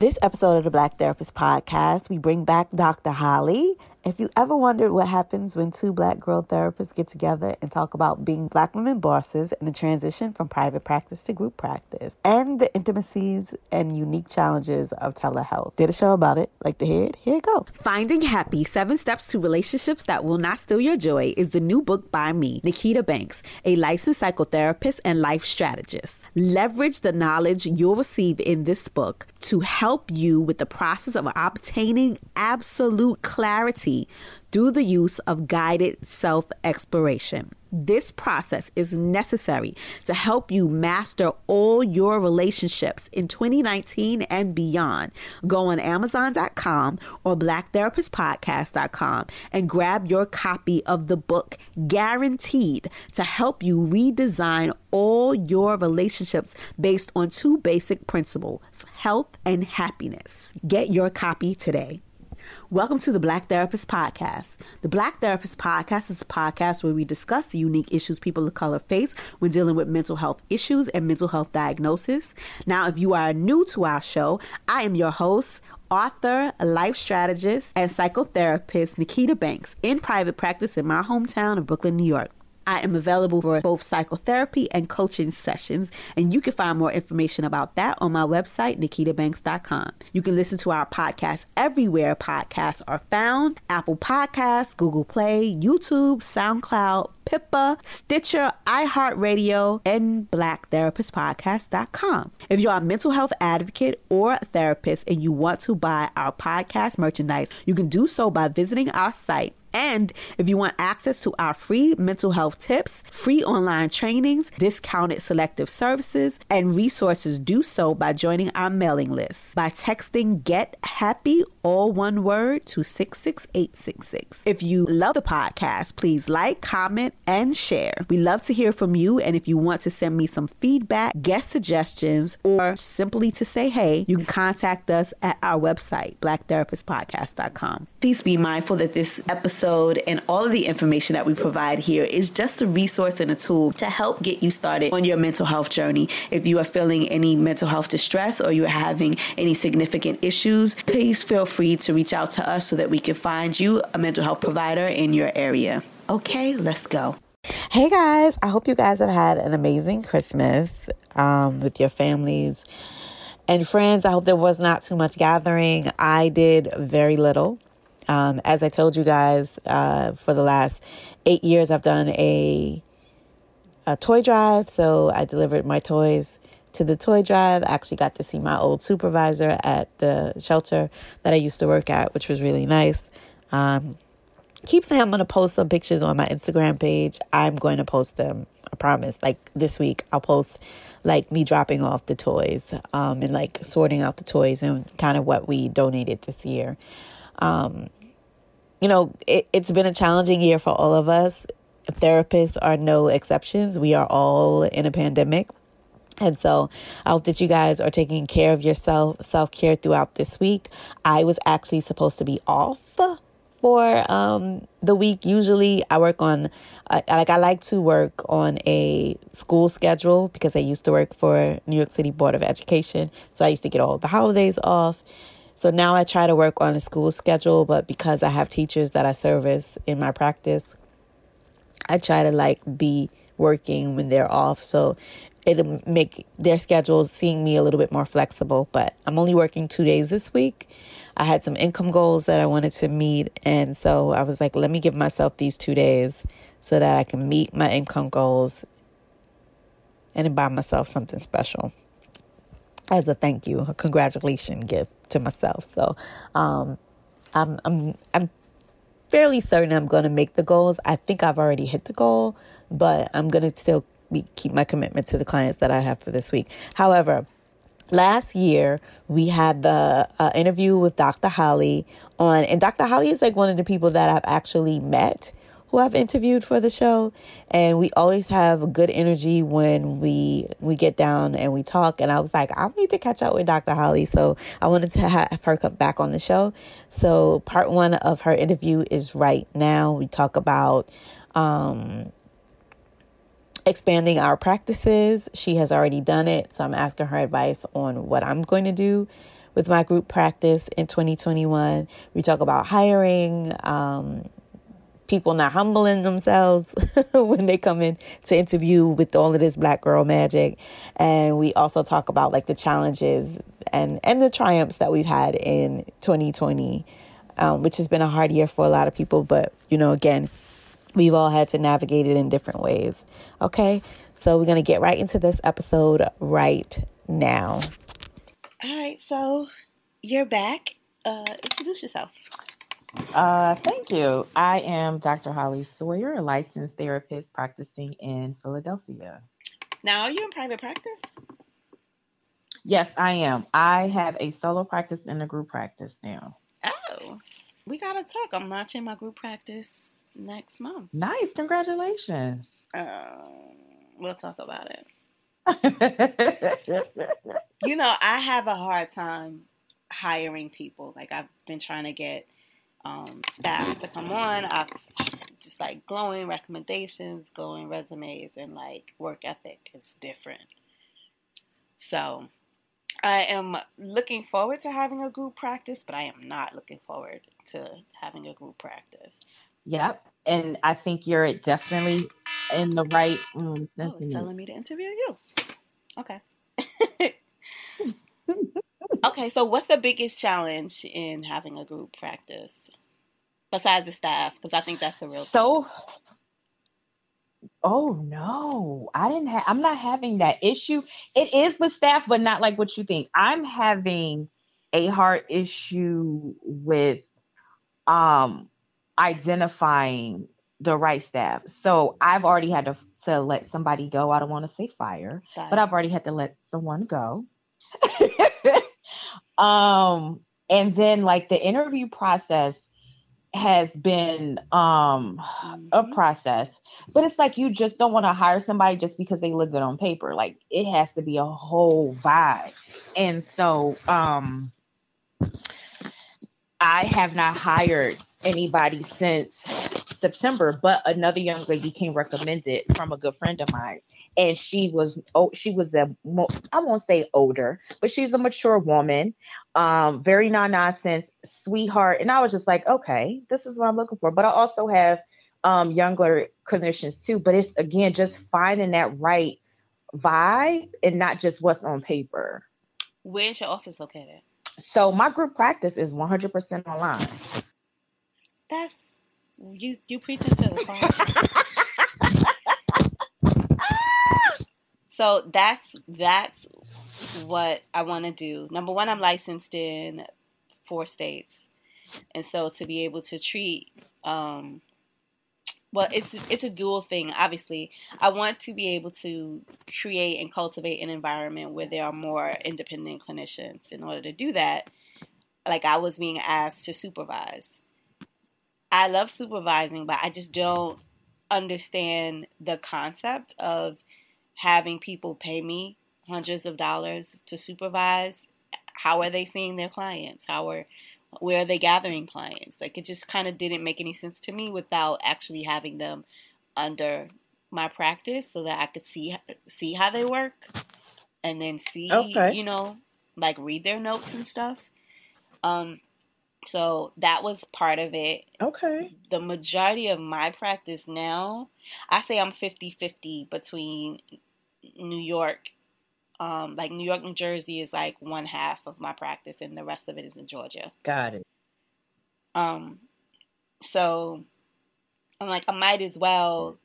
This episode of the Black Therapist Podcast, we bring back Dr. Holly. If you ever wondered what happens when two black girl therapists get together and talk about being black women bosses and the transition from private practice to group practice and the intimacies and unique challenges of telehealth. Did a show about it. Like to hear it? Here you go. Finding Happy Seven Steps to Relationships That Will Not Steal Your Joy is the new book by me, Nikita Banks, a licensed psychotherapist and life strategist. Leverage the knowledge you'll receive in this book to help you with the process of obtaining absolute clarity through the use of guided self exploration. This process is necessary to help you master all your relationships in 2019 and beyond. Go on Amazon.com or BlackTherapistPodcast.com and grab your copy of the book, guaranteed to help you redesign all your relationships based on two basic principles health and happiness. Get your copy today. Welcome to the Black Therapist Podcast. The Black Therapist Podcast is a podcast where we discuss the unique issues people of color face when dealing with mental health issues and mental health diagnosis. Now, if you are new to our show, I am your host, author, life strategist, and psychotherapist Nikita Banks in private practice in my hometown of Brooklyn, New York. I am available for both psychotherapy and coaching sessions, and you can find more information about that on my website, nikitabanks.com. You can listen to our podcast everywhere podcasts are found Apple Podcasts, Google Play, YouTube, SoundCloud, Pippa, Stitcher, iHeartRadio, and BlackTherapistPodcast.com. If you're a mental health advocate or therapist and you want to buy our podcast merchandise, you can do so by visiting our site and if you want access to our free mental health tips, free online trainings, discounted selective services, and resources, do so by joining our mailing list by texting Get Happy, all one word, to 66866. If you love the podcast, please like, comment, and share. We love to hear from you. And if you want to send me some feedback, guest suggestions, or simply to say hey, you can contact us at our website, blacktherapistpodcast.com. Please be mindful that this episode and all of the information that we provide here is just a resource and a tool to help get you started on your mental health journey. If you are feeling any mental health distress or you're having any significant issues, please feel free to reach out to us so that we can find you a mental health provider in your area. Okay, let's go. Hey guys, I hope you guys have had an amazing Christmas um, with your families and friends. I hope there was not too much gathering. I did very little. Um, as I told you guys, uh, for the last eight years, I've done a a toy drive. So I delivered my toys to the toy drive. I actually got to see my old supervisor at the shelter that I used to work at, which was really nice. Um, keep saying I'm going to post some pictures on my Instagram page. I'm going to post them. I promise. Like this week, I'll post like me dropping off the toys um, and like sorting out the toys and kind of what we donated this year. Um, you know, it, it's been a challenging year for all of us. Therapists are no exceptions. We are all in a pandemic. And so I hope that you guys are taking care of yourself, self care throughout this week. I was actually supposed to be off for um, the week. Usually I work on, uh, like, I like to work on a school schedule because I used to work for New York City Board of Education. So I used to get all the holidays off. So now I try to work on a school schedule, but because I have teachers that I service in my practice, I try to like be working when they're off. So it'll make their schedules seeing me a little bit more flexible. But I'm only working two days this week. I had some income goals that I wanted to meet. And so I was like, let me give myself these two days so that I can meet my income goals and buy myself something special as a thank you, a congratulation gift to myself. So, um, I'm I'm I'm fairly certain I'm going to make the goals. I think I've already hit the goal, but I'm going to still be, keep my commitment to the clients that I have for this week. However, last year we had the uh, interview with Dr. Holly on, and Dr. Holly is like one of the people that I've actually met who I've interviewed for the show, and we always have good energy when we we get down and we talk. And I was like, I need to catch up with Dr. Holly, so I wanted to have her come back on the show. So part one of her interview is right now. We talk about. Um, expanding our practices. She has already done it, so I'm asking her advice on what I'm going to do with my group practice in 2021. We talk about hiring, um, people not humbling themselves when they come in to interview with all of this black girl magic. And we also talk about like the challenges and and the triumphs that we've had in 2020 um, which has been a hard year for a lot of people. But you know again we've all had to navigate it in different ways. Okay? So we're going to get right into this episode right now. All right. So you're back. Uh, introduce yourself uh, thank you. I am Dr. Holly Sawyer, a licensed therapist practicing in Philadelphia. Now, are you in private practice? Yes, I am. I have a solo practice and a group practice now. Oh, we gotta talk. I'm launching my group practice next month. Nice, congratulations. Uh, we'll talk about it. you know, I have a hard time hiring people. Like I've been trying to get um, staff to come on. I've, just like glowing recommendations, glowing resumes, and like work ethic is different. So I am looking forward to having a group practice, but I am not looking forward to having a group practice. Yep. And I think you're definitely in the right. Um, oh, it's telling me to interview you. Okay. okay, so what's the biggest challenge in having a group practice? Besides the staff? Because I think that's a real so. Thing. Oh no, I didn't have. I'm not having that issue. It is with staff, but not like what you think. I'm having a hard issue with um identifying the right staff. So I've already had to to let somebody go. I don't want to say fire, but I've already had to let someone go. um, and then like the interview process has been um mm-hmm. a process but it's like you just don't want to hire somebody just because they look good on paper like it has to be a whole vibe and so um i have not hired anybody since september but another young lady came recommended from a good friend of mine and she was oh she was a I won't say older, but she's a mature woman, um, very non nonsense, sweetheart, and I was just like, okay, this is what I'm looking for. But I also have um, younger clinicians too, but it's again just finding that right vibe and not just what's on paper. Where's your office located? So my group practice is 100% online. That's you you preaching to the choir. So that's that's what I want to do. Number one, I'm licensed in four states, and so to be able to treat, um, well, it's it's a dual thing. Obviously, I want to be able to create and cultivate an environment where there are more independent clinicians. In order to do that, like I was being asked to supervise. I love supervising, but I just don't understand the concept of having people pay me hundreds of dollars to supervise. How are they seeing their clients? How are where are they gathering clients? Like it just kind of didn't make any sense to me without actually having them under my practice so that I could see see how they work and then see okay. you know like read their notes and stuff. Um so that was part of it. Okay. The majority of my practice now, I say I'm 50-50 between New York, um, like New York, New Jersey is like one half of my practice, and the rest of it is in Georgia. Got it. Um, so I'm like, I might as well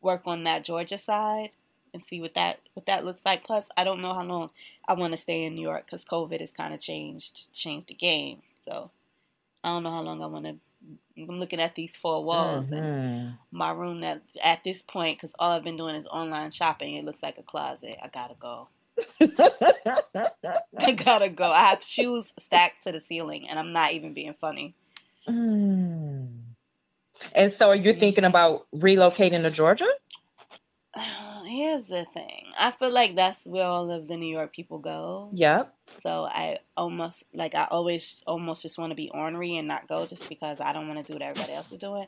work on that Georgia side and see what that what that looks like. Plus, I don't know how long I want to stay in New York because COVID has kind of changed changed the game. So I don't know how long I want to I'm looking at these four walls mm-hmm. and my room that at this point because all I've been doing is online shopping. It looks like a closet. I gotta go. I gotta go. I have shoes stacked to the ceiling, and I'm not even being funny. Mm. And so, are you thinking about relocating to Georgia? Here's the thing. I feel like that's where all of the New York people go. Yep. So I almost like I always almost just want to be ornery and not go just because I don't want to do what everybody else is doing.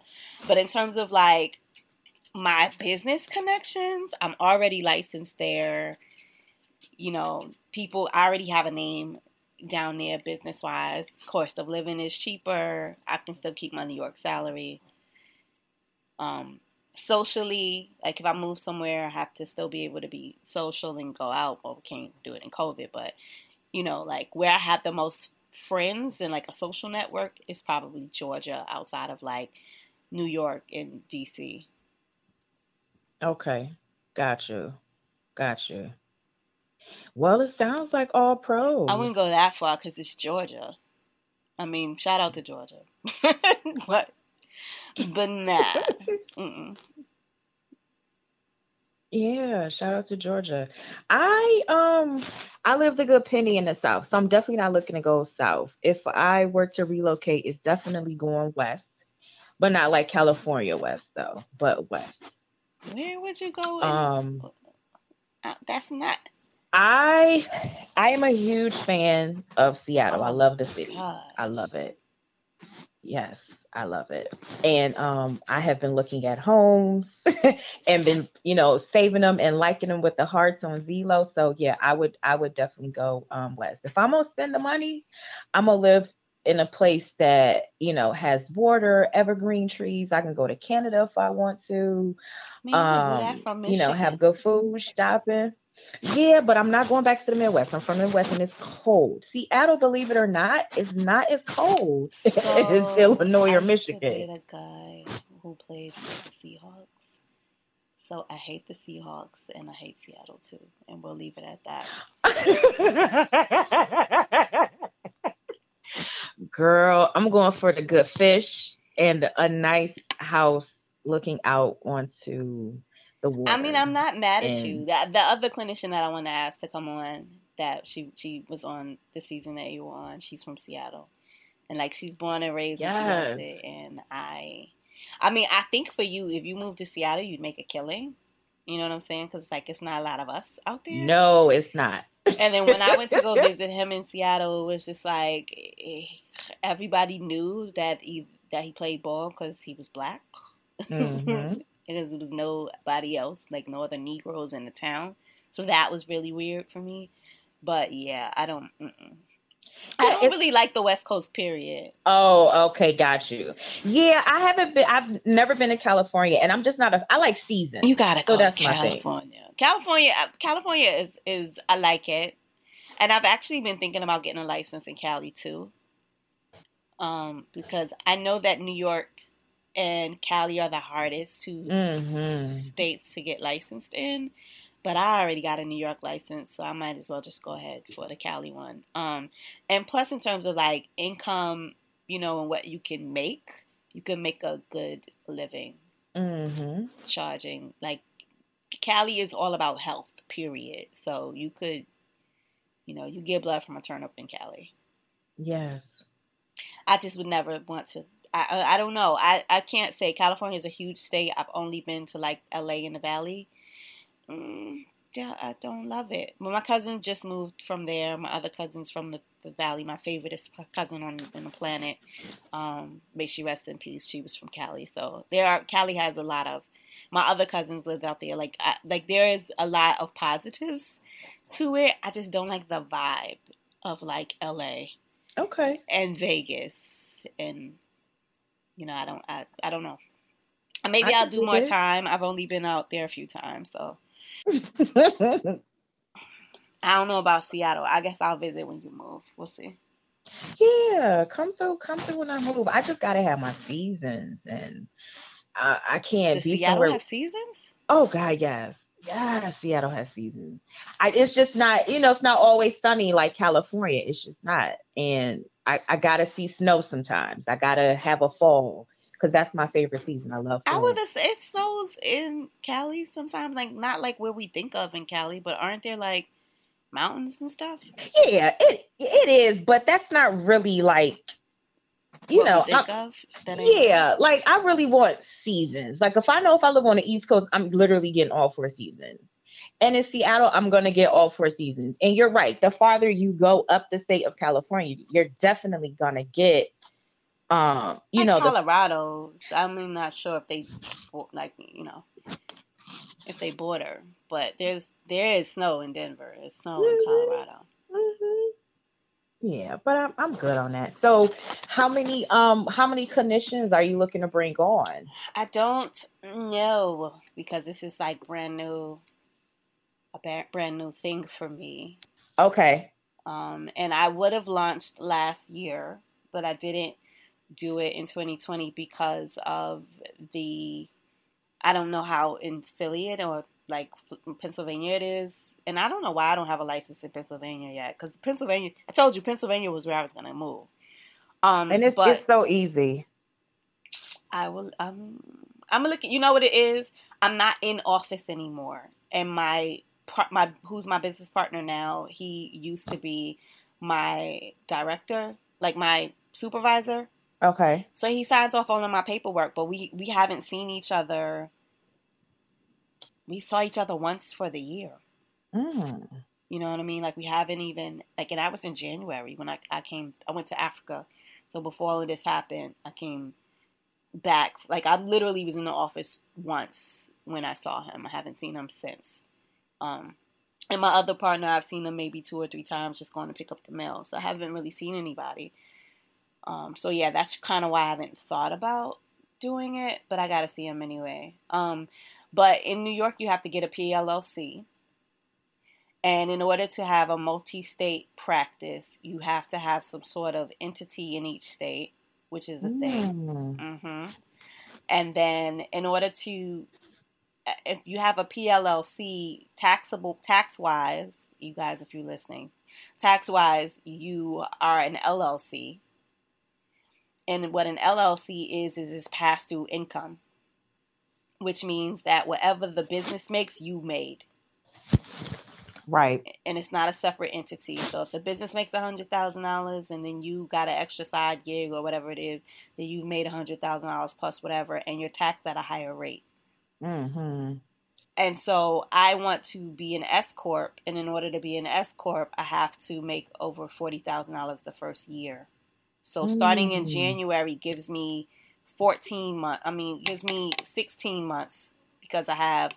But in terms of like my business connections, I'm already licensed there. You know, people I already have a name down there business wise. Cost of living is cheaper. I can still keep my New York salary. Um, socially, like if I move somewhere, I have to still be able to be social and go out. Well, we can't do it in COVID, but you know, like where I have the most friends and like a social network is probably Georgia outside of like New York and DC. Okay. Got you. Got you. Well, it sounds like all pros. I wouldn't go that far because it's Georgia. I mean, shout out to Georgia. but but nah. Mm-mm. Yeah, shout out to Georgia. I um I live the good penny in the south, so I'm definitely not looking to go south. If I were to relocate, it's definitely going west, but not like California west though, but west. Where would you go? In? Um, Uh, that's not. I I am a huge fan of Seattle. I love the city. I love it. Yes, I love it. And um I have been looking at homes and been, you know, saving them and liking them with the hearts on Zillow. So yeah, I would I would definitely go um west. If I'm gonna spend the money, I'm gonna live in a place that, you know, has water, evergreen trees. I can go to Canada if I want to. I you can do that Um, you know, have good food, shopping. Yeah, but I'm not going back to the Midwest. I'm from the Midwest and it's cold. Seattle, believe it or not, is not as cold as So, Illinois I or Michigan. a guy who played for the Seahawks. So I hate the Seahawks and I hate Seattle too. And we'll leave it at that. Girl, I'm going for the good fish and a nice house looking out onto the water. I mean, I'm not mad at you. The, the other clinician that I want to ask to come on, that she she was on the season that you were on. She's from Seattle, and like she's born and raised, and she loves it. And I, I mean, I think for you, if you moved to Seattle, you'd make a killing. You know what I'm saying? Because like it's not a lot of us out there. No, it's not. And then when I went to go visit him in Seattle, it was just like eh, everybody knew that he that he played ball because he was black. Mhm. because there was nobody else, like no other Negroes in the town. So that was really weird for me. But yeah, I don't. Mm-mm. I don't really like the West Coast. Period. Oh, okay, got you. Yeah, I haven't been. I've never been to California, and I'm just not a. I like seasons. You gotta So go that's to. California. California, uh, California is is I like it, and I've actually been thinking about getting a license in Cali too. Um, because I know that New York and Cali are the hardest to hmm states to get licensed in, but I already got a New York license, so I might as well just go ahead for the Cali one. Um, and plus, in terms of like income, you know, and what you can make, you can make a good living hmm charging. Like Cali is all about health, period. So you could, you know, you get blood from a turnip in Cali. Yes. I just would never want to. I I, I don't know. I, I can't say California is a huge state. I've only been to like L.A. in the Valley. Mm, yeah, I don't love it. But my cousins just moved from there. My other cousins from the, the Valley. My favorite is cousin on, on the planet. Um, may she rest in peace. She was from Cali. So there are Cali has a lot of. My other cousins live out there. Like I, like there is a lot of positives to it. I just don't like the vibe of like L.A Okay. and Vegas and you know I don't I, I don't know. Maybe I I'll do more it. time. I've only been out there a few times, so I don't know about Seattle. I guess I'll visit when you move. We'll see. yeah, come through, come through when I move. I just gotta have my seasons, and I, I can't Does be Seattle somewhere. have seasons? Oh God, yes. Yes, Seattle has seasons. I, it's just not, you know, it's not always sunny like California. It's just not. And I, I gotta see snow sometimes. I gotta have a fall because that's my favorite season. I love I fall. would. It snows in Cali sometimes, like not like where we think of in Cali, but aren't there like mountains and stuff? yeah, it it is, but that's not really like, you What know, think I'm- of. That yeah, like I really want seasons. Like if I know if I live on the East Coast, I'm literally getting all four seasons. And in Seattle, I'm gonna get all four seasons. And you're right. The farther you go up the state of California, you're definitely gonna get, um, you like know, the, Colorado. I'm not sure if they like you know if they border, but there's there is snow in Denver. There's snow in Mhm. Colorado. Mhm. Yeah, but I'm I'm good on that. So, how many um how many clinicians are you looking to bring on? I don't know because this is like brand new, brand new thing for me. Okay. Um, and I would have launched last year, but I didn't do it in 2020 because of the I don't know how in Philly or like Pennsylvania it is and I don't know why I don't have a license in Pennsylvania yet. Because Pennsylvania, I told you, Pennsylvania was where I was going to move. Um, and it's, it's so easy. I will. Um, I'm looking. You know what it is? I'm not in office anymore, and my my who's my business partner now. He used to be my director, like my supervisor. Okay. So he signs off on my paperwork, but we we haven't seen each other. We saw each other once for the year. Mm. You know what I mean? Like we haven't even like, and I was in January when I I came. I went to Africa, so before all of this happened, I came back. Like I literally was in the office once when I saw him. I haven't seen him since. Um, and my other partner, I've seen him maybe two or three times, just going to pick up the mail. So I haven't really seen anybody. Um, so yeah, that's kind of why I haven't thought about doing it, but I got to see him anyway. Um, but in New York, you have to get a PLLC. And in order to have a multi state practice, you have to have some sort of entity in each state, which is a mm. thing. Mm-hmm. And then, in order to, if you have a PLLC, taxable, tax wise, you guys, if you're listening, tax wise, you are an LLC. And what an LLC is, is is pass through income, which means that whatever the business makes, you made. Right. And it's not a separate entity. So if the business makes a hundred thousand dollars and then you got an extra side gig or whatever it is, then you've made a hundred thousand dollars plus whatever, and you're taxed at a higher rate. Mm-hmm. And so I want to be an S corp, and in order to be an S corp, I have to make over forty thousand dollars the first year. So starting mm. in January gives me fourteen months. I mean, gives me sixteen months because I have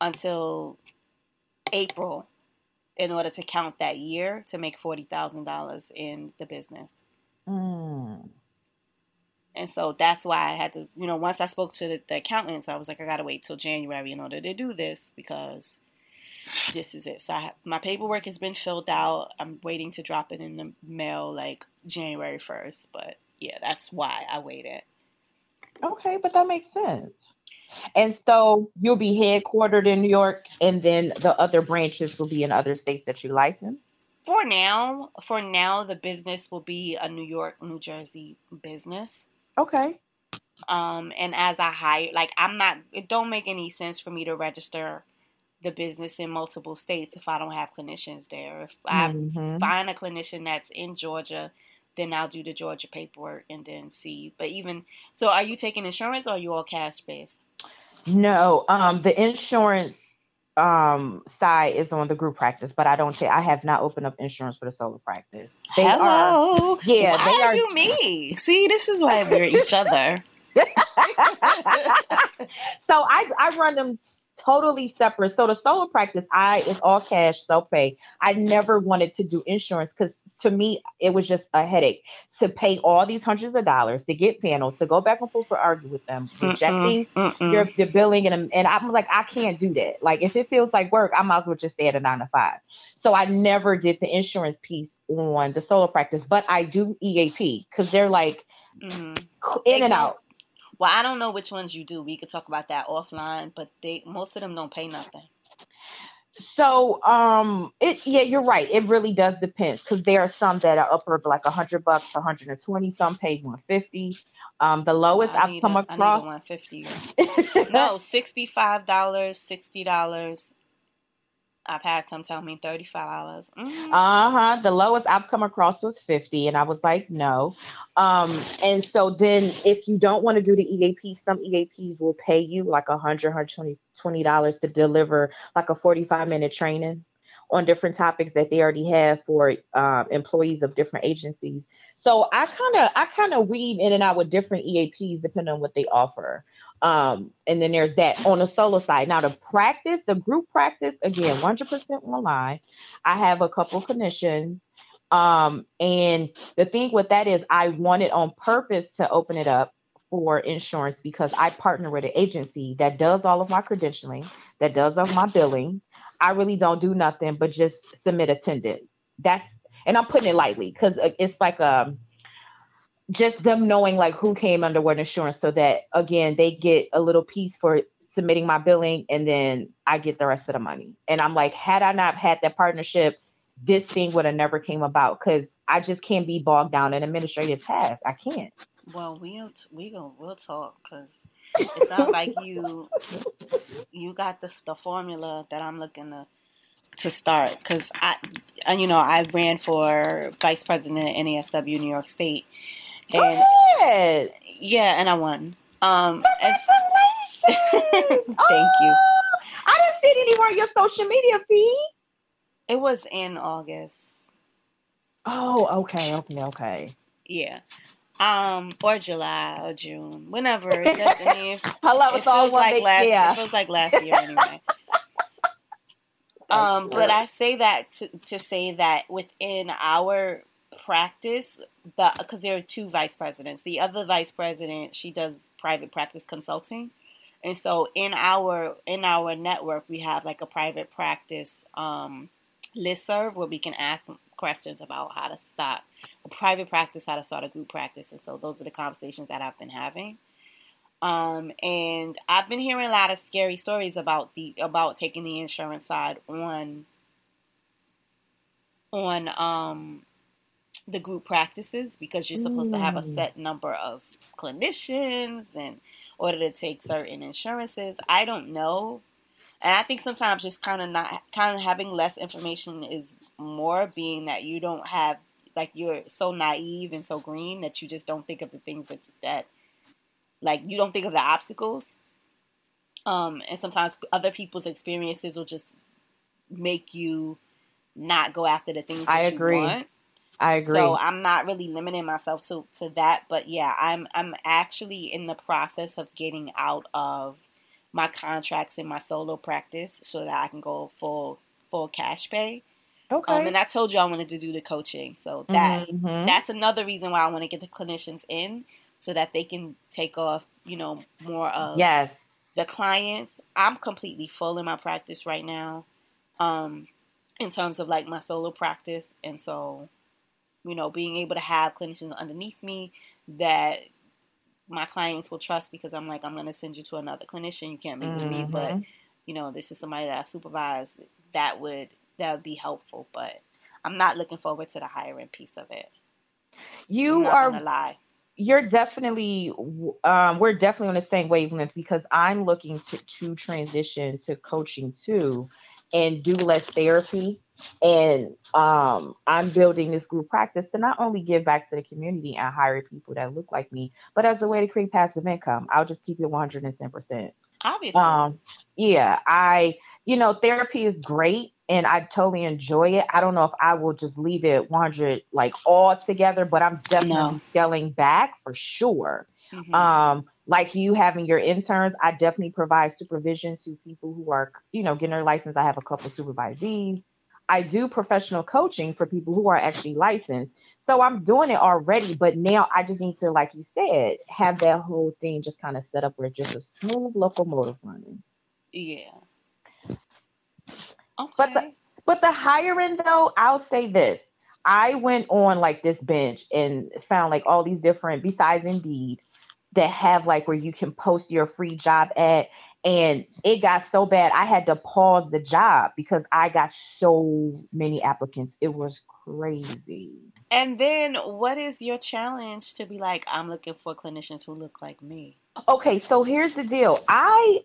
until April in order to count that year to make forty thousand dollars in the business. Mm. And so that's why I had to, you know, once I spoke to the, the accountants, I was like, I gotta wait till January in order to do this because this is it. So I, my paperwork has been filled out. I'm waiting to drop it in the mail like January first. But yeah, that's why I waited. Okay, but that makes sense. And so you'll be headquartered in New York, and then the other branches will be in other states that you license. For now, for now, the business will be a New York, New Jersey business. Okay. Um, and as I hire, like I'm not, it don't make any sense for me to register the business in multiple states if I don't have clinicians there. If I mm-hmm. find a clinician that's in Georgia, then I'll do the Georgia paperwork and then see. But even so, are you taking insurance or are you all cash based? No, um, the insurance um side is on the group practice, but I don't take. I have not opened up insurance for the solo practice. They Hello, are, yeah, why they are, are you me? See, this is why we're each other. so I I run them totally separate. So the solo practice, I is all cash, self pay. I never wanted to do insurance because to me it was just a headache to pay all these hundreds of dollars to get panels to go back and forth to argue with them, rejecting mm-mm, your the billing and and I'm like I can't do that. Like if it feels like work, I might as well just stay at a nine to five. So I never did the insurance piece on the solo practice, but I do EAP because they're like mm-hmm. in they and out. Well, I don't know which ones you do. We could talk about that offline, but they most of them don't pay nothing. So, um, it yeah, you're right. It really does depend because there are some that are upper like a hundred bucks, 120. Some pay 150. Um, the lowest I've come a, across 150. no, sixty five dollars, sixty dollars, I've had some tell me thirty five dollars. Mm-hmm. Uh huh. The lowest I've come across was fifty, and I was like, no. Um, and so then if you don't want to do the EAP, some EAPs will pay you like a hundred, hundred twenty dollars to deliver like a forty five minute training on different topics that they already have for uh, employees of different agencies. So I kind of I kind of weave in and out with different EAPs depending on what they offer. Um, and then there's that on the solo side. Now the practice, the group practice, again, 100% online. I have a couple clinicians. Um, and the thing with that is, I wanted on purpose to open it up for insurance because I partner with an agency that does all of my credentialing, that does all of my billing. I really don't do nothing but just submit attendance. That's and I'm putting it lightly because uh, it's like um just them knowing like who came under what insurance so that again they get a little piece for submitting my billing and then I get the rest of the money. And I'm like, had I not had that partnership, this thing would have never came about because I just can't be bogged down in administrative tasks. I can't. Well, we'll we gonna we'll talk because it sounds like you you got the the formula that I'm looking to to start because I you know I ran for vice president at NASW New York State and Good. yeah and I won. Um, and, Thank thank you. I didn't see it anywhere on your social media feed. It was in August. Oh, okay, okay, okay. Yeah. Um, or July or June, whenever. It doesn't mean Hello, it it's all feels like big last. yeah. It feels like last year anyway. um, but I say that to, to say that within our practice, because there are two vice presidents. The other vice president, she does private practice consulting, and so in our in our network, we have like a private practice um, listserv where we can ask questions about how to start a private practice, how to start a group practice, and so those are the conversations that I've been having. Um, and I've been hearing a lot of scary stories about the about taking the insurance side on on um the group practices because you're supposed to have a Mm. set number of clinicians in order to take certain insurances. I don't know. And I think sometimes just kind of not kind of having less information is more being that you don't have like you're so naive and so green that you just don't think of the things that that like you don't think of the obstacles. Um, and sometimes other people's experiences will just make you not go after the things that I you agree. want. I agree. So I'm not really limiting myself to, to that, but yeah, I'm I'm actually in the process of getting out of my contracts in my solo practice so that I can go full full cash pay. okay. Um, and I told you I wanted to do the coaching, so that Mhm. that's another reason why I want to get the clinicians in so that they can take off, you know, more of yes. the clients. I'm completely full in my practice right now, um, in terms of like my solo practice, and so, you know, being able to have clinicians underneath me that my clients will trust because I'm like, I'm going to send you to another clinician. You can't make with me, but Mhm. you know, this is somebody that I supervise. That would that would be helpful, but I'm not looking forward to the hiring piece of it. You are lie. you're definitely um, we're definitely on the same wavelength because I'm looking to to transition to coaching too and do less therapy and um, I'm building this group practice to not only give back to the community and hire people that look like me, but as a way to create passive income. I'll just keep it 110%. Obviously, Um, yeah, I, you know, therapy is great and I totally enjoy it. I don't know if I will just leave it 100 like all together, but I'm definitely No. scaling back for sure. Mhm. Um, like you having your interns, I definitely provide supervision to people who are, you know, getting their license. I have a couple of supervisees. I do professional coaching for people who are actually licensed. So I'm doing it already, but now I just need to, like you said, have that whole thing just kind of set up where just a smooth locomotive running. yeah. Okay. But the- But the hiring though, I'll say this. I went on like this bench and found like all these different besides Indeed that have like where you can post your free job at and it got so bad I had to pause the job because I got so many applicants. It was crazy. And then, what is your challenge to be like? I'm looking for clinicians who look like me. Okay, so here's the deal. I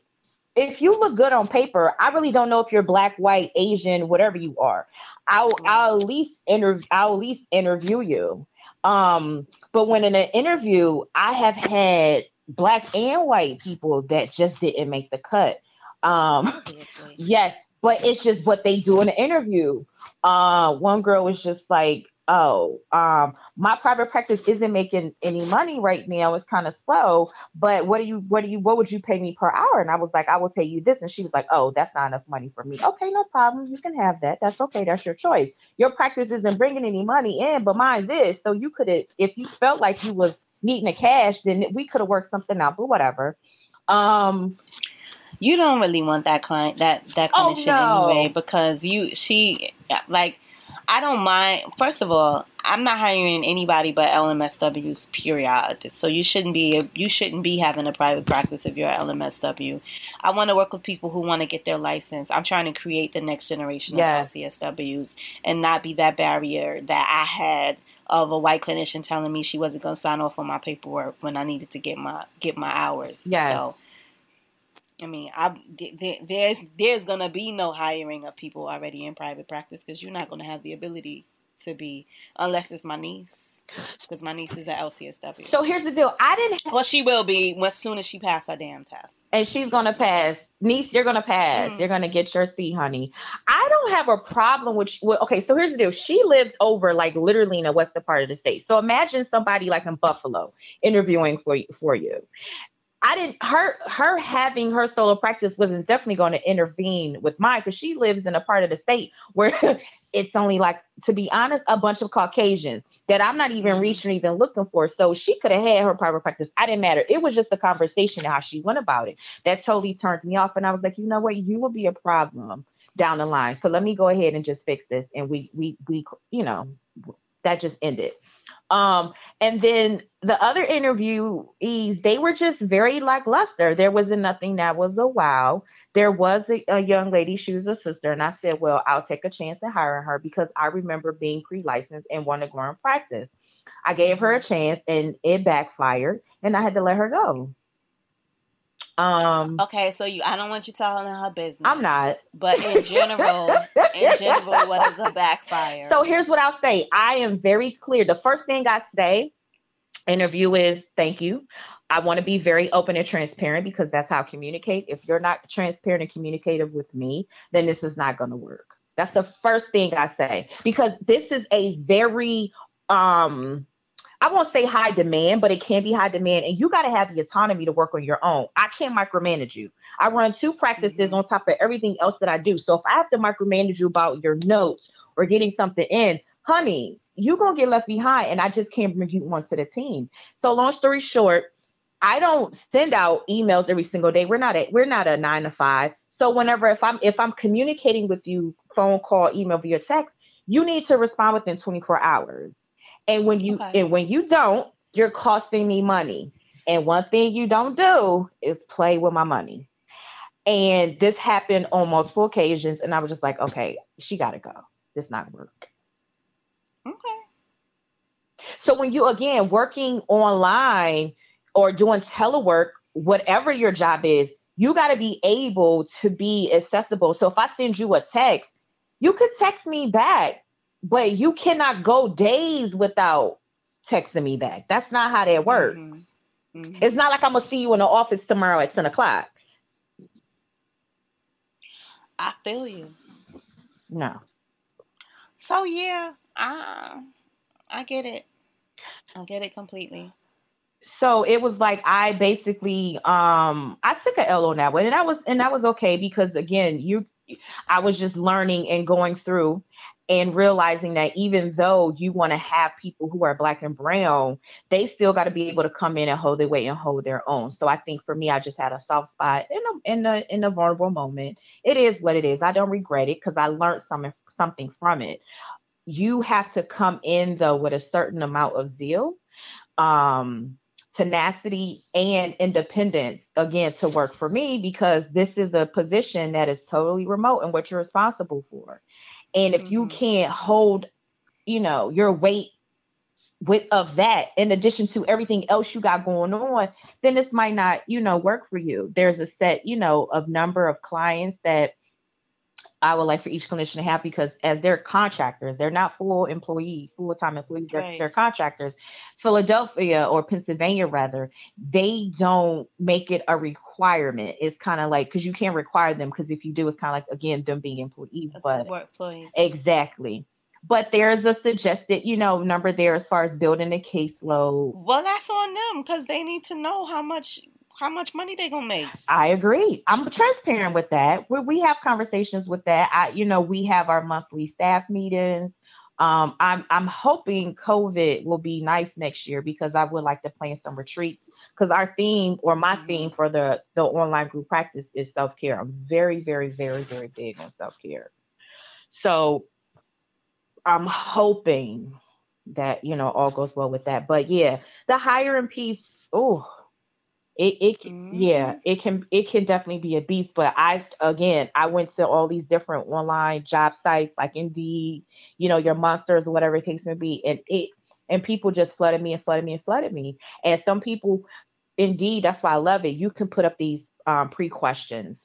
if you look good on paper, I really don't know if you're black, white, Asian, whatever you are. I'll I'll at least interview I'll at least interview you. Um, but when in an interview, I have had black and white people that just didn't make the cut. Um, Yes, but it's just what they do in the interview. Uh, one girl was just like, oh, um, my private practice isn't making any money right now. It's kind of slow, but what do you, what do you, what would you pay me per hour? And I was like, I would pay you this. And she was like, oh, that's not enough money for me. Okay, no problem. You can have that. That's okay. That's your choice. Your practice isn't bringing any money in, but mine is. So you could have, if you felt like you was needing the cash, then we could have worked something out, but whatever. Um, you don't really want that client that that kind Oh, no. anyway because you she like I don't mind. First of all, I'm not hiring anybody but LMSWs. Period. So you shouldn't be you shouldn't be having a private practice if you're an LMSW. I want to work with people who want to get their license. I'm trying to create the next generation of LCSWs and not be that barrier that I had of a white clinician telling me she wasn't going to sign off on my paperwork when I needed to get my get my hours. Yes. So I mean, I th- th- there's there's gonna be no hiring of people already in private practice because you're not gonna have the ability to be unless it's my niece because my niece is at LCSW. so here's the deal. I didn't, well, she will be as soon as she passes her damn test. and she's gonna pass. Niece, you're gonna pass. Mhm. You're gonna get your C, honey. I don't have a problem with. Well, okay, so here's the deal. She lived over like literally in the western part of the state. So imagine somebody like in Buffalo interviewing for you, for you. I didn't her her having her solo practice wasn't definitely going to intervene with mine because she lives in a part of the state where it's only like to be honest a bunch of Caucasians that I'm not even Mhm. reaching or even looking for. So she could have had her private practice. I didn't matter. It was just the conversation and how she went about it that totally turned me off. And I was like, you know what, you will be a problem down the line. So let me go ahead and just fix this. And we we we you know that just ended. Um, and then the other interviewees, they were just very lackluster. There wasn't nothing that was a wow. There was a, a young lady, she was a sister, and I said, Well, I'll take a chance at hiring her because I remember being pre-licensed and want to go in practice. I gave her a mm-hmm. chance and it backfired, and I had to let her go. Um, Okay, so you I don't want you telling her business. I'm not. But in general, in general, what is a backfire? So here's what I'll say. I am very clear. The first thing I say interview is thank you. I want to be very open and transparent because that's how I communicate. If you're not transparent and communicative with me, then this is not going to work. That's the first thing I say because this is a very um I won't say high demand, but it can be high demand and you got to have the autonomy to work on your own. I can't micromanage you. I run two practices Mhm. on top of everything else that I do. So if I have to micromanage you about your notes or getting something in, honey, you're going to get left behind and I just can't bring you onto the team. So long story short, I don't send out emails every single day. We're not a we're not a 9 to 5. So whenever if I'm if I'm communicating with you phone call, email via text, you need to respond within 24 hours. And when you Okay. and when you don't, you're costing me money. And one thing you don't do is play with my money. And this happened on multiple occasions and I was just like, okay, she got to go. This not work. okay. So when you again working online or doing telework, whatever your job is, you got to be able to be accessible. So if I send you a text, you could text me back, but you cannot go days without texting me back. That's not how that works. Mhm. Mhm. It's not like I'm gonna see you in the office tomorrow at 10 o'clock. I feel you. No. So yeah, I I get it. I get it completely. so it was like I basically um I took a L on that one and that was and that was okay because again you I was just learning and going through and realizing that even though you want to have people who are black and brown, they still got to be able to come in and hold their weight and hold their own. So I think for me, I just had a soft spot in a in a in a vulnerable moment. It is what it is. I don't regret it because I learned something something from it. You have to come in though with a certain amount of zeal. Um tenacity and independence again to work for me because this is a position that is totally remote and what you're responsible for. And if you Mhm. can't hold, you know, your weight with of that in addition to everything else you got going on, then this might not, you know, work for you. There's a set, you know, of number of clients that I would like for each clinician to have because as they're contractors, they're not full employee, full time employees, they're, Right. they're contractors. Philadelphia or Pennsylvania, rather, they don't make it a requirement. It's kind of like because you can't require them because if you do, it's kind of like again them being employees. That's But the exactly. but there's a suggested, you know, number there as far as building a caseload. Well, that's on them because they need to know how much how much money they gonna make. I agree. I'm transparent with that. We we have conversations with that. I, you know, we have our monthly staff meetings. Um, I'm I'm hoping COVID will be nice next year because I would like to plan some retreats because our theme or my mm-hmm. theme for the the online group practice is self care. I'm very very very very big on self care. So I'm hoping that you know all goes well with that. But yeah, the hiring piece. Oh, it, it mm-hmm. yeah, it can it can definitely be a beast. But I again, I went to all these different online job sites like Indeed, you know, your monsters or whatever it case may be, and it and people just flooded me and flooded me and flooded me. And some people, indeed, that's why I love it. You can put up these um, pre questions,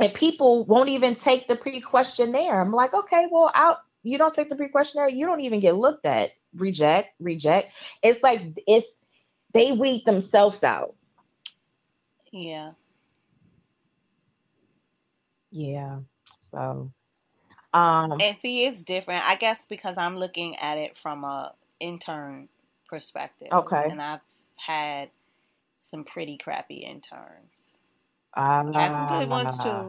and people won't even take the pre questionnaire. I'm like, okay, well, I'll you don't take the pre questionnaire, you don't even get looked at. Reject, reject. It's like it's they weed themselves out. Yeah. Yeah. So um and see it's different. I guess because I'm looking at it from a intern perspective. Okay. And I've had some pretty crappy interns. Uh, had some good ones too.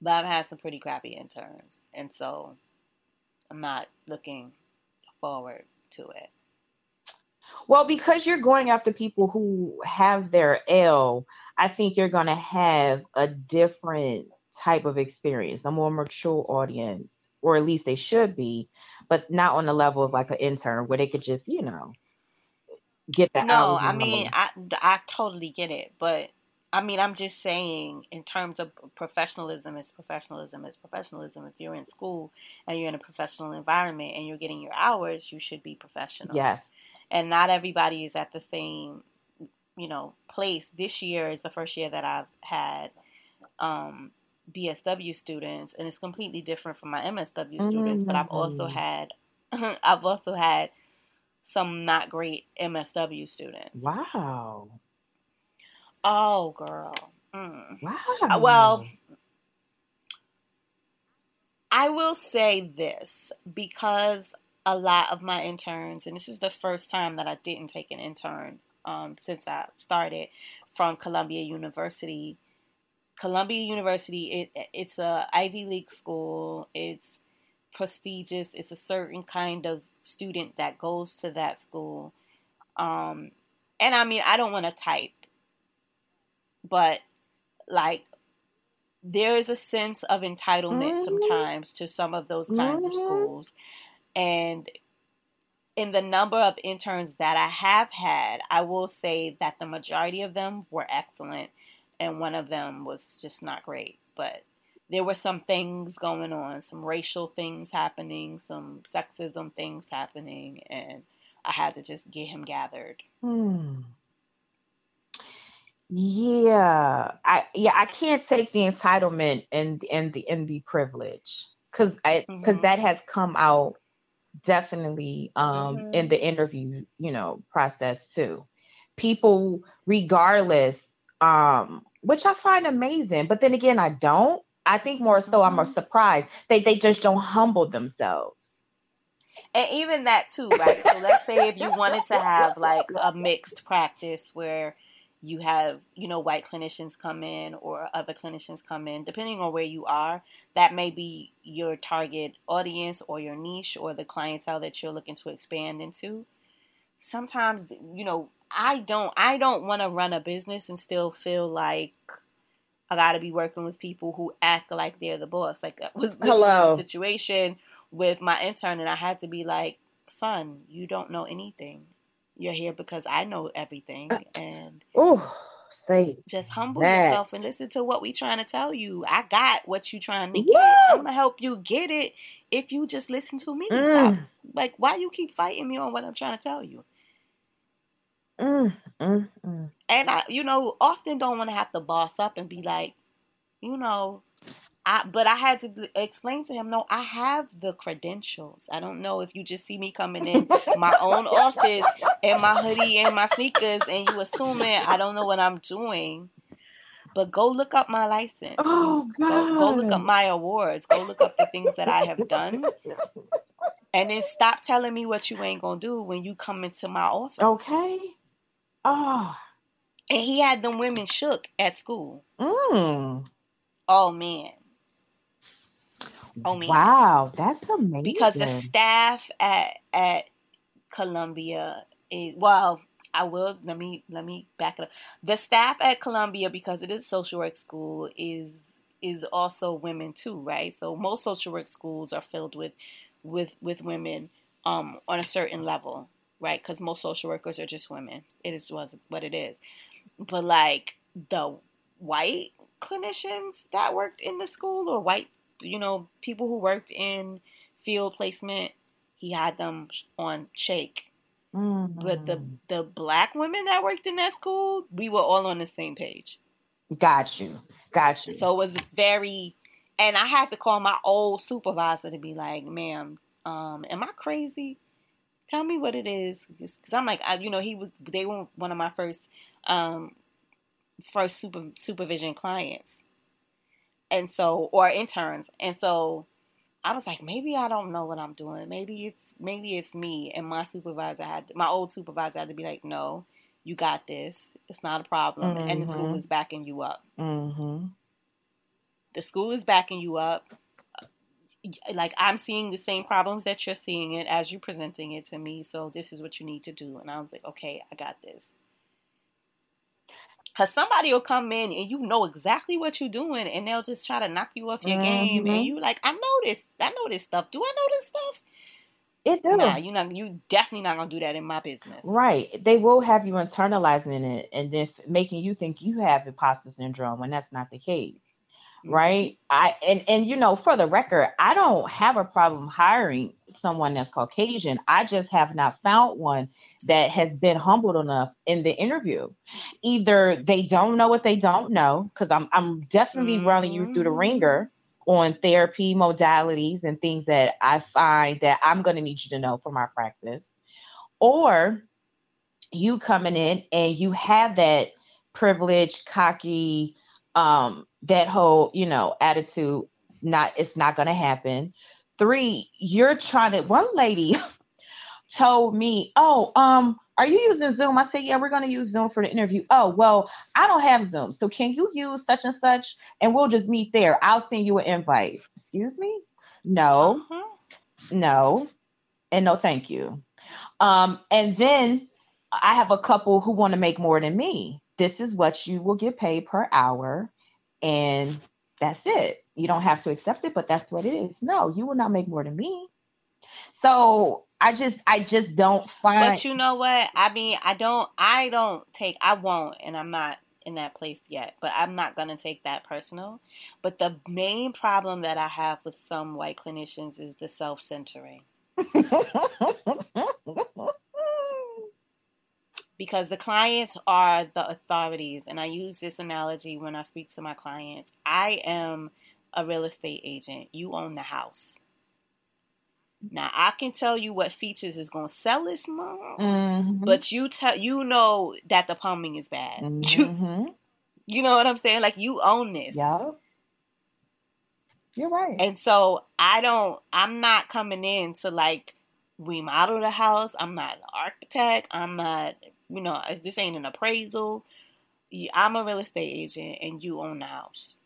But I've had some pretty crappy interns. And so I'm not looking forward to it. Well, because you're going after people who have their L, I think you're going to have a different type of experience, a more mature audience, or at least they should be, but not on the level of like an intern where they could just, you know, get that. Out. No, I mean, I, I totally get it, but I mean, I'm just saying, in terms of professionalism, is professionalism is professionalism. If you're in school and you're in a professional environment and you're getting your hours, you should be professional. Yes. And not everybody is at the same, you know, place. This year is the first year that I've had um, BSW students, and it's completely different from my MSW mm-hmm. students. But I've also mm-hmm. had, I've also had some not great MSW students. Wow. Oh, girl. Mm. Wow. Well, I will say this because a lot of my interns, and this is the first time that I didn't take an intern um, since I started from Columbia University. Columbia University, it, it's a Ivy League school. It's prestigious. It's a certain kind of student that goes to that school. Um, and I mean, I don't want to type but like there is a sense of entitlement mm-hmm. sometimes to some of those kinds mm-hmm. of schools and in the number of interns that I have had, I will say that the majority of them were excellent and one of them was just not great. But there were some things going on, some racial things happening, some sexism things happening, and I had to just get him gathered. Hmm. Yeah, I yeah I can't take the entitlement and and the and the privilege because I because mm-hmm. that has come out definitely um mm-hmm. in the interview you know process too. People regardless um which I find amazing, but then again I don't. I think more so mm-hmm. I'm surprised they they just don't humble themselves. And even that too, right? So let's say if you wanted to have like a mixed practice where you have you know white clinicians come in or other clinicians come in depending on where you are that may be your target audience or your niche or the clientele that you're looking to expand into. Sometimes you know i don't i don't want to run a business and still feel like i got to be working with people who act like they're the boss. Like that was the situation with my intern and i had to be like son you don't know anything you're here because I know everything. Uh, and oh, say just humble that. yourself and listen to what we trying to tell you. I got what you trying to get. I'm gonna help you get it if you just listen to me. Mm. Like, why you keep fighting me on what I'm trying to tell you? Mm, mm, mm. and I, you know, often don't want to have to boss up and be like, you know, I, but I had to explain to him, no, I have the credentials. I don't know if you just see me coming in my own office in my hoodie and my sneakers and you assuming I don't know what I'm doing. But go look up my license. Oh, God. Go, go look up my awards. Go look up the things that I have done. And then stop telling me what you ain't gonna do when you come into my office. Okay. Oh. And he had them women shook at school. Mm. Oh man. Oh. Wow, that's amazing. Because the staff at at Columbia is well, I will let me let me back it up. The staff at Columbia, because it is social work school, is is also women too, right? So most social work schools are filled with with with women um, on a certain level, right? Because most social workers are just women. It is was what it is. But like the white clinicians that worked in the school, or white, you know, people who worked in field placement, he had them on shake. Mm-hmm. But the the black women that worked in that school, we were all on the same page. got you, got you. So it was very, and I had to call my old supervisor to be like, "Ma'am, um, am I crazy? Tell me what it is." Because I'm like, I, you know, he was. They were one of my first, um, first super supervision clients, and so or interns, and so I was like, maybe I don't know what I'm doing. Maybe it's maybe it's me. And my supervisor had my old supervisor had to be like, no, you got this. It's not a problem, and the school Mhm. is backing you up mm-hmm. the school is backing you up. Like I'm seeing the same problems that you're seeing it as you're presenting it to me. So this is what you need to do. And I was like, okay, I got this. Cause somebody will come in and you know exactly what you're doing, and they'll just try to knock you off your game, and Mhm. you like, I know this, I know this stuff. Do I know this stuff? It does. Nah, you not, you definitely not gonna do that in my business. Right. They will have you internalizing it and then making you think you have imposter syndrome when that's not the case. Mhm. Right. I and and you know, for the record, I don't have a problem hiring someone that's Caucasian. I just have not found one that has been humbled enough in the interview. Either they don't know what they don't know, because I'm I'm definitely running you through the ringer on therapy modalities and things that I find that I'm going to need you to know for my practice. Or you coming in and you have that privileged, cocky, um, that whole, you know, attitude, not it's not gonna happen. Three, you're trying to one lady told me, Oh, um, are you using Zoom? I said, Yeah, we're gonna use Zoom for the interview. Oh, well, I don't have Zoom. So can you use such and such? And we'll just meet there. I'll send you an invite. Excuse me? No, Mhm. no, and no thank you. Um, and then I have a couple who want to make more than me. This is what you will get paid per hour, and that's it. You don't have to accept it, but that's what it is. No, you will not make more than me. So I just I just don't find But you know what? I mean, I don't, I don't take, I won't, and I'm not in that place yet. But I'm not gonna take that personal. But the main problem that I have with some white clinicians is the self-centering, because the clients are the authorities, and I use this analogy when I speak to my clients. I am a real estate agent. You own the house. Now I can tell you what features is gonna sell this month. Mhm. But you tell you know that the plumbing is bad. You Mhm. you know what I'm saying? Like you own this. Yup. You're right. And so I don't I'm not coming in to like remodel the house. I'm not an architect. I'm not you know, this ain't an appraisal. I'm a real estate agent and you own the house.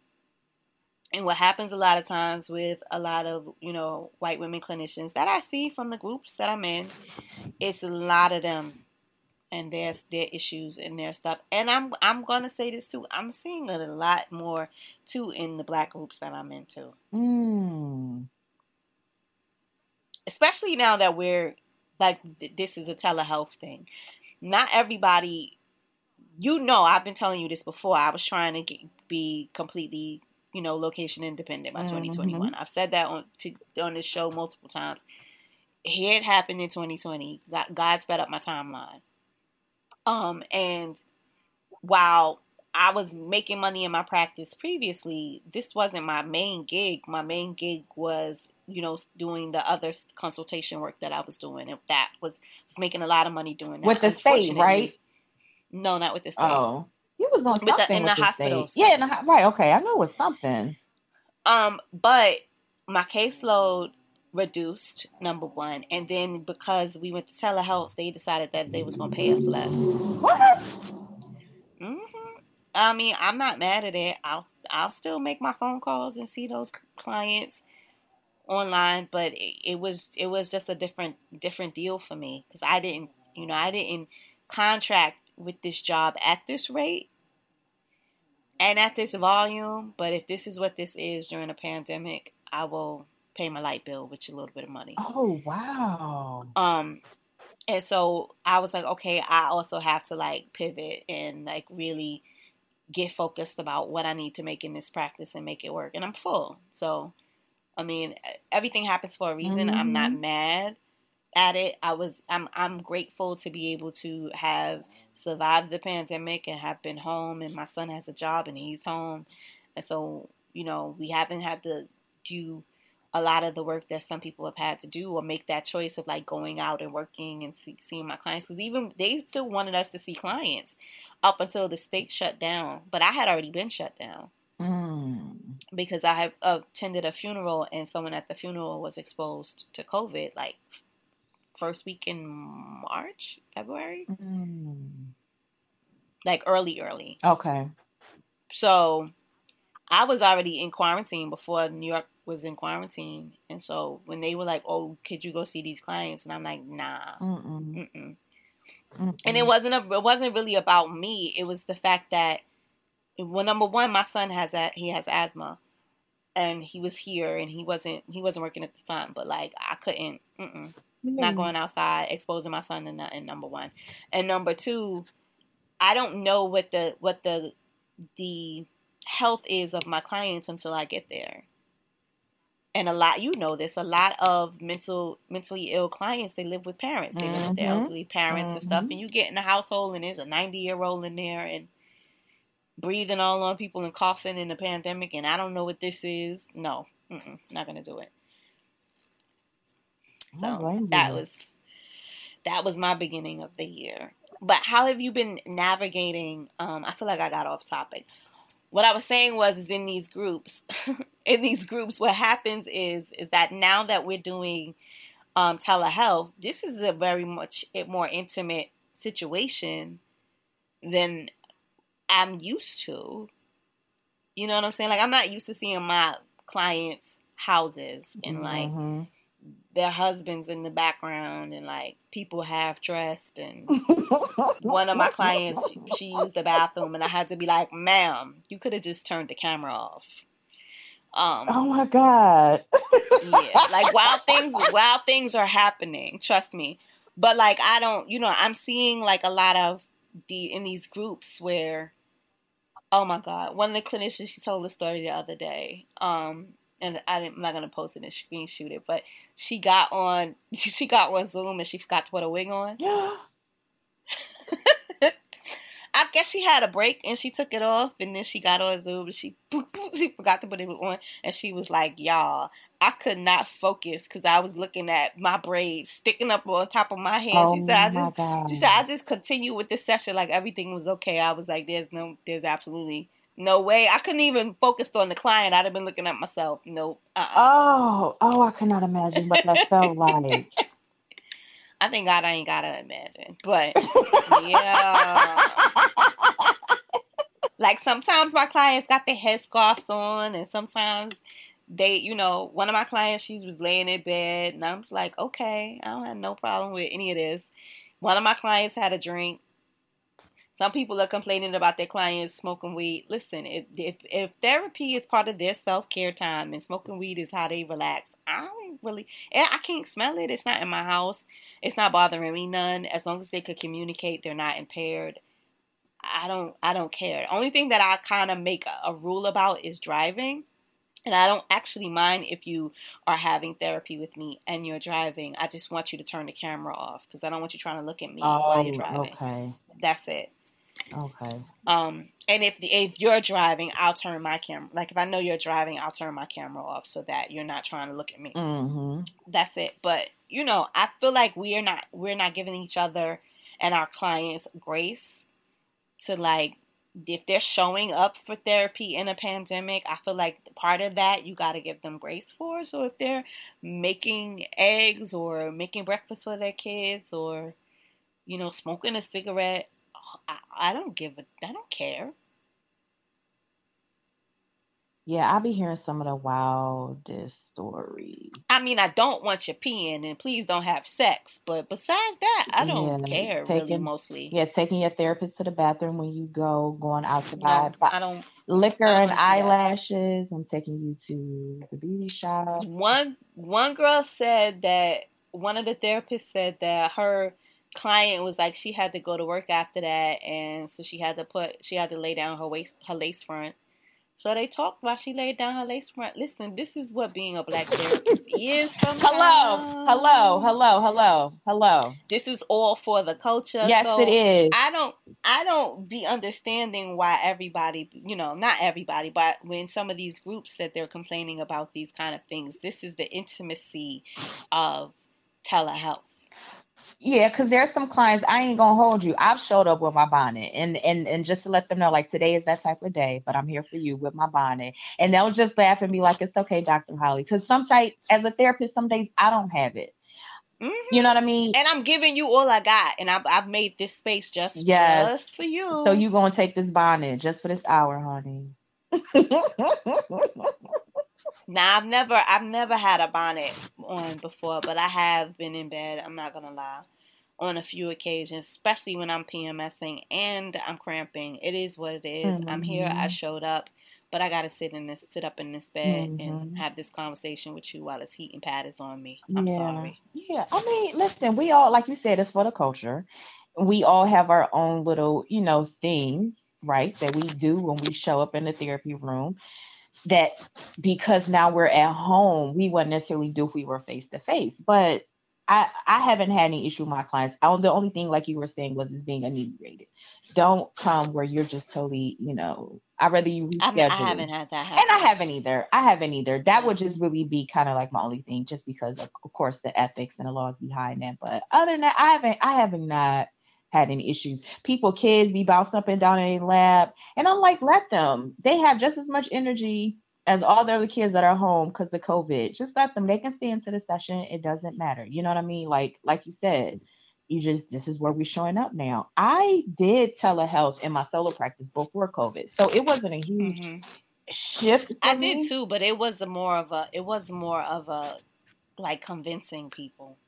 And what happens a lot of times with a lot of, you know, white women clinicians that I see from the groups that I'm in, it's a lot of them and their their issues and their stuff. And I'm I'm gonna say this too. I'm seeing it a lot more too in the black groups that I'm into. Mm. Especially now that we're like th- this is a telehealth thing. Not everybody you know, I've been telling you this before. I was trying to get, be completely, you know, location independent by 2021. I've said that on to, on this show multiple times. Here it happened in 2020. God, God sped up my timeline. Um, and while I was making money in my practice previously, this wasn't my main gig. My main gig was, you know, doing the other consultation work that I was doing, and that was was making a lot of money doing that. With the state, right? No, not with the state. Oh. You was doing With the- something in with the hospitals. state. Yeah, in the, right. Okay, I know it was something. Um, but my caseload reduced number one and then because we went to telehealth they decided that they was going to pay us less What? hmm i mean i'm not mad at it i'll i'll still make my phone calls and see those clients online but it, it was it was just a different different deal for me because i didn't you know i didn't contract with this job at this rate and at this volume but if this is what this is during a pandemic i will pay my light bill with a little bit of money Oh wow. um and so i was like okay i also have to like pivot and like really get focused about what i need to make in this practice and make it work and i'm full so i mean everything happens for a reason. I'm not mm-hmm. mad at it. I was i'm i'm grateful to be able to have survived the pandemic and have been home and my son has a job and he's home. And so you know we haven't had to do a lot of the work that some people have had to do or make that choice of like going out and working and see, seeing my clients. Because even they still wanted us to see clients up until the state shut down but i had already been shut down. Because i have attended a funeral and someone at the funeral was exposed to covid like first week in march february Mm. like early early Okay. so I was already in quarantine before New York was in quarantine, and so when they were like, "Oh, could you go see these clients?" and I'm like, "Nah." Mm-mm. Mm-mm. Mm-mm. And it wasn't a, it wasn't really about me. It was the fact that, well, number one, my son has a, he has asthma, and he was here, and he wasn't he wasn't working at the time, but like I couldn't, mm-mm, not going outside, exposing my son to nothing. Number one, and number two, I don't know what the what the the health is of my clients until I get there. And a lot, you know this, a lot of mental mentally ill clients, they live with parents. They live with their Mhm. elderly parents and stuff. Mhm. And you get in the household and there's a 90 year old in there and breathing all on people and coughing in the pandemic. And I don't know what this is. No, not to do it. So that was that was my beginning of the year. But how have you been navigating? Um, I feel like I got off topic. What I was saying was, is in these groups, in these groups, what happens is, is that now that we're doing um, telehealth, this is a very much a more intimate situation than I'm used to. You know what I'm saying? Like I'm not used to seeing my clients' houses and like Mhm. their husbands in the background and like people half dressed and one of my clients she, she used the bathroom and I had to be like, "Ma'am, you could have just turned the camera off." Um Oh my god. yeah, like wild things wild things are happening, trust me. But like I don't, you know, I'm seeing like a lot of the in these groups where oh my god, one of the clinicians she told a story the other day. Um and I I'm not gonna post it and screen screenshot it, but she got on she got on Zoom and she forgot to put a wig on. I guess she had a break and she took it off and then she got on Zoom and she she forgot to put it on and she was like, "Y'all, I could not focus because I was looking at my braids sticking up on top of my head." she oh said, "I just." god. She said, "I just continue with this session like everything was okay." I was like, "There's no, there's absolutely no way. I couldn't even focus on the client. I'd have been looking at myself. Nope. Uh-uh. Oh, oh, I cannot imagine what that felt like. I think God, I ain't gotta imagine, but yeah. Like sometimes my clients got their headscarves on, and sometimes they, you know, one of my clients, she was laying in bed, and I'm just like, okay, I don't have no problem with any of this. One of my clients had a drink. Some people are complaining about their clients smoking weed. Listen, if if, if therapy is part of their self care time and smoking weed is how they relax, I don't really. I can't smell it. It's not in my house. It's not bothering me none. As long as they could communicate, they're not impaired. I don't. I don't care. The only thing that I kind of make a, a rule about is driving. And I don't actually mind if you are having therapy with me and you're driving. I just want you to turn the camera off because I don't want you trying to look at me while Oh, you're driving. okay, That's it. Okay. Um, and if if you're driving, I'll turn my camera. Like if I know you're driving, I'll turn my camera off so that you're not trying to look at me. Mm-hmm. That's it. But you know, I feel like we're not we're not giving each other and our clients grace to like if they're showing up for therapy in a pandemic, I feel like part of that you got to give them grace for. So if they're making eggs or making breakfast for their kids or you know smoking a cigarette, I, I don't give a I don't care. Yeah, I'll be hearing some of the wildest stories. I mean, I don't want you peeing, and please don't have sex. But besides that, I don't yeah, care taking, really. Mostly, yeah, taking your therapist to the bathroom when you go, going out to buy. No, I don't liquor I don't and eyelashes. That. I'm taking you to the beauty shop. One one girl said that one of the therapists said that her client was like she had to go to work after that, and so she had to put she had to lay down her waist her lace front so they talked while she laid down her lace front. Listen, this is what being a black therapist is. Sometimes. Hello, hello, hello, hello, hello. This is all for the culture. Yes, so it is. I don't, I don't be understanding why everybody, you know, not everybody, but when some of these groups that they're complaining about these kind of things, this is the intimacy of telehealth. Yeah, because there's some clients I ain't gonna hold you. I've showed up with my bonnet and and and just to let them know, like today is that type of day, but I'm here for you with my bonnet, and they'll just laugh and be like, "It's okay, Doctor Holly," because sometimes as a therapist, some days I don't have it. Mm-hmm. You know what I mean? And I'm giving you all I got, and I've, I've made this space just yes. just for you. So you gonna take this bonnet just for this hour, honey? Now I've never I've never had a bonnet on before, but I have been in bed. I'm not gonna lie, on a few occasions, especially when I'm PMSing and I'm cramping. It is what it is. Mm-hmm. I'm here. I mm-hmm. showed up, but I gotta sit in this sit up in this bed mm-hmm. and have this conversation with you while this heating pad is on me. I'm yeah. sorry. Yeah, I mean, listen, we all like you said, it's for the culture. We all have our own little, you know, things, right, that we do when we show up in the therapy room that because now we're at home, we wouldn't necessarily do if we were face to face. But I I haven't had any issue with my clients. I, the only thing, like you were saying, was is being inebriated. Don't come where you're just totally, you know. I'd rather you reschedule. I, mean, I haven't had that, happen. and I haven't either. I haven't either. That would just really be kind of like my only thing, just because of, of course the ethics and the laws behind that. But other than that, I haven't. I haven't not had any issues. People, kids be bouncing up and down in a lab. And I'm like, let them. They have just as much energy as all the other kids that are home because of COVID. Just let them. They can stay into the session. It doesn't matter. You know what I mean? Like, like you said, you just this is where we're showing up now. I did telehealth in my solo practice before COVID. So it wasn't a huge mm-hmm. shift. I me. did too, but it was more of a it was more of a like convincing people.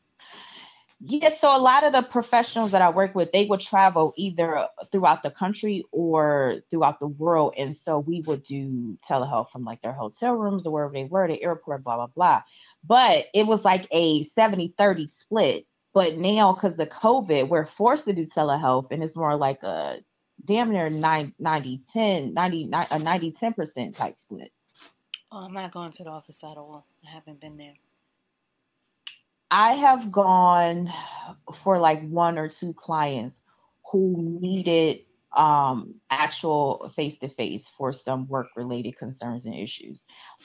Yes, so a lot of the professionals that I work with, they would travel either throughout the country or throughout the world. And so we would do telehealth from like their hotel rooms or wherever they were, the airport, blah, blah, blah. But it was like a 70 30 split. But now, because of COVID, we're forced to do telehealth and it's more like a damn near 90 10, 90, a 90 10% type split. Oh, I'm not going to the office at all. I haven't been there. I have gone for like one or two clients who needed um actual face to face for some work related concerns and issues.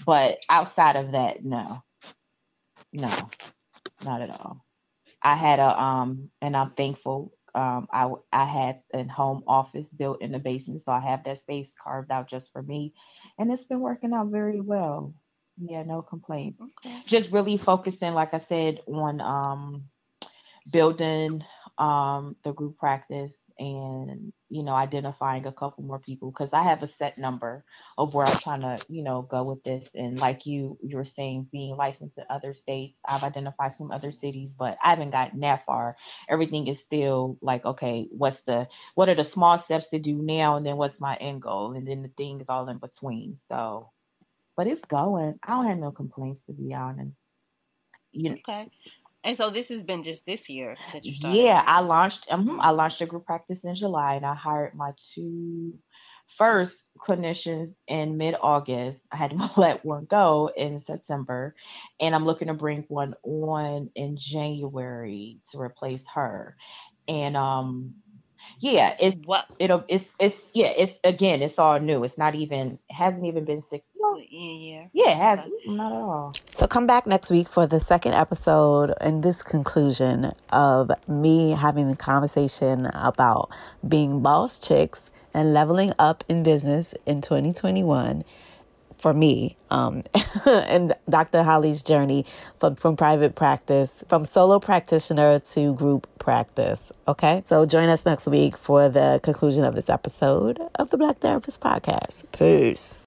But outside of that, no. No. Not at all. I had a um and I'm thankful um I I had a home office built in the basement so I have that space carved out just for me and it's been working out very well. Yeah, no complaints. Okay. Just really focusing, like I said, on um, building um, the group practice and you know identifying a couple more people because I have a set number of where I'm trying to you know go with this and like you you were saying being licensed in other states I've identified some other cities but I haven't gotten that far everything is still like okay what's the what are the small steps to do now and then what's my end goal and then the things all in between so but it's going. I don't have no complaints to be honest. You know, okay. And so this has been just this year that you started. Yeah, I launched. Um, I launched a group practice in July, and I hired my two first clinicians in mid August. I had to let one go in September, and I'm looking to bring one on in January to replace her. And um, yeah, it's what it'll it's it's yeah, it's again, it's all new. It's not even hasn't even been six months. Yeah, yeah, it has mm, not at all. So come back next week for the second episode and this conclusion of me having the conversation about being boss chicks and leveling up in business in 2021 for me um, and Dr. Holly's journey from, from private practice, from solo practitioner to group practice. Okay. So join us next week for the conclusion of this episode of the Black Therapist Podcast. Peace.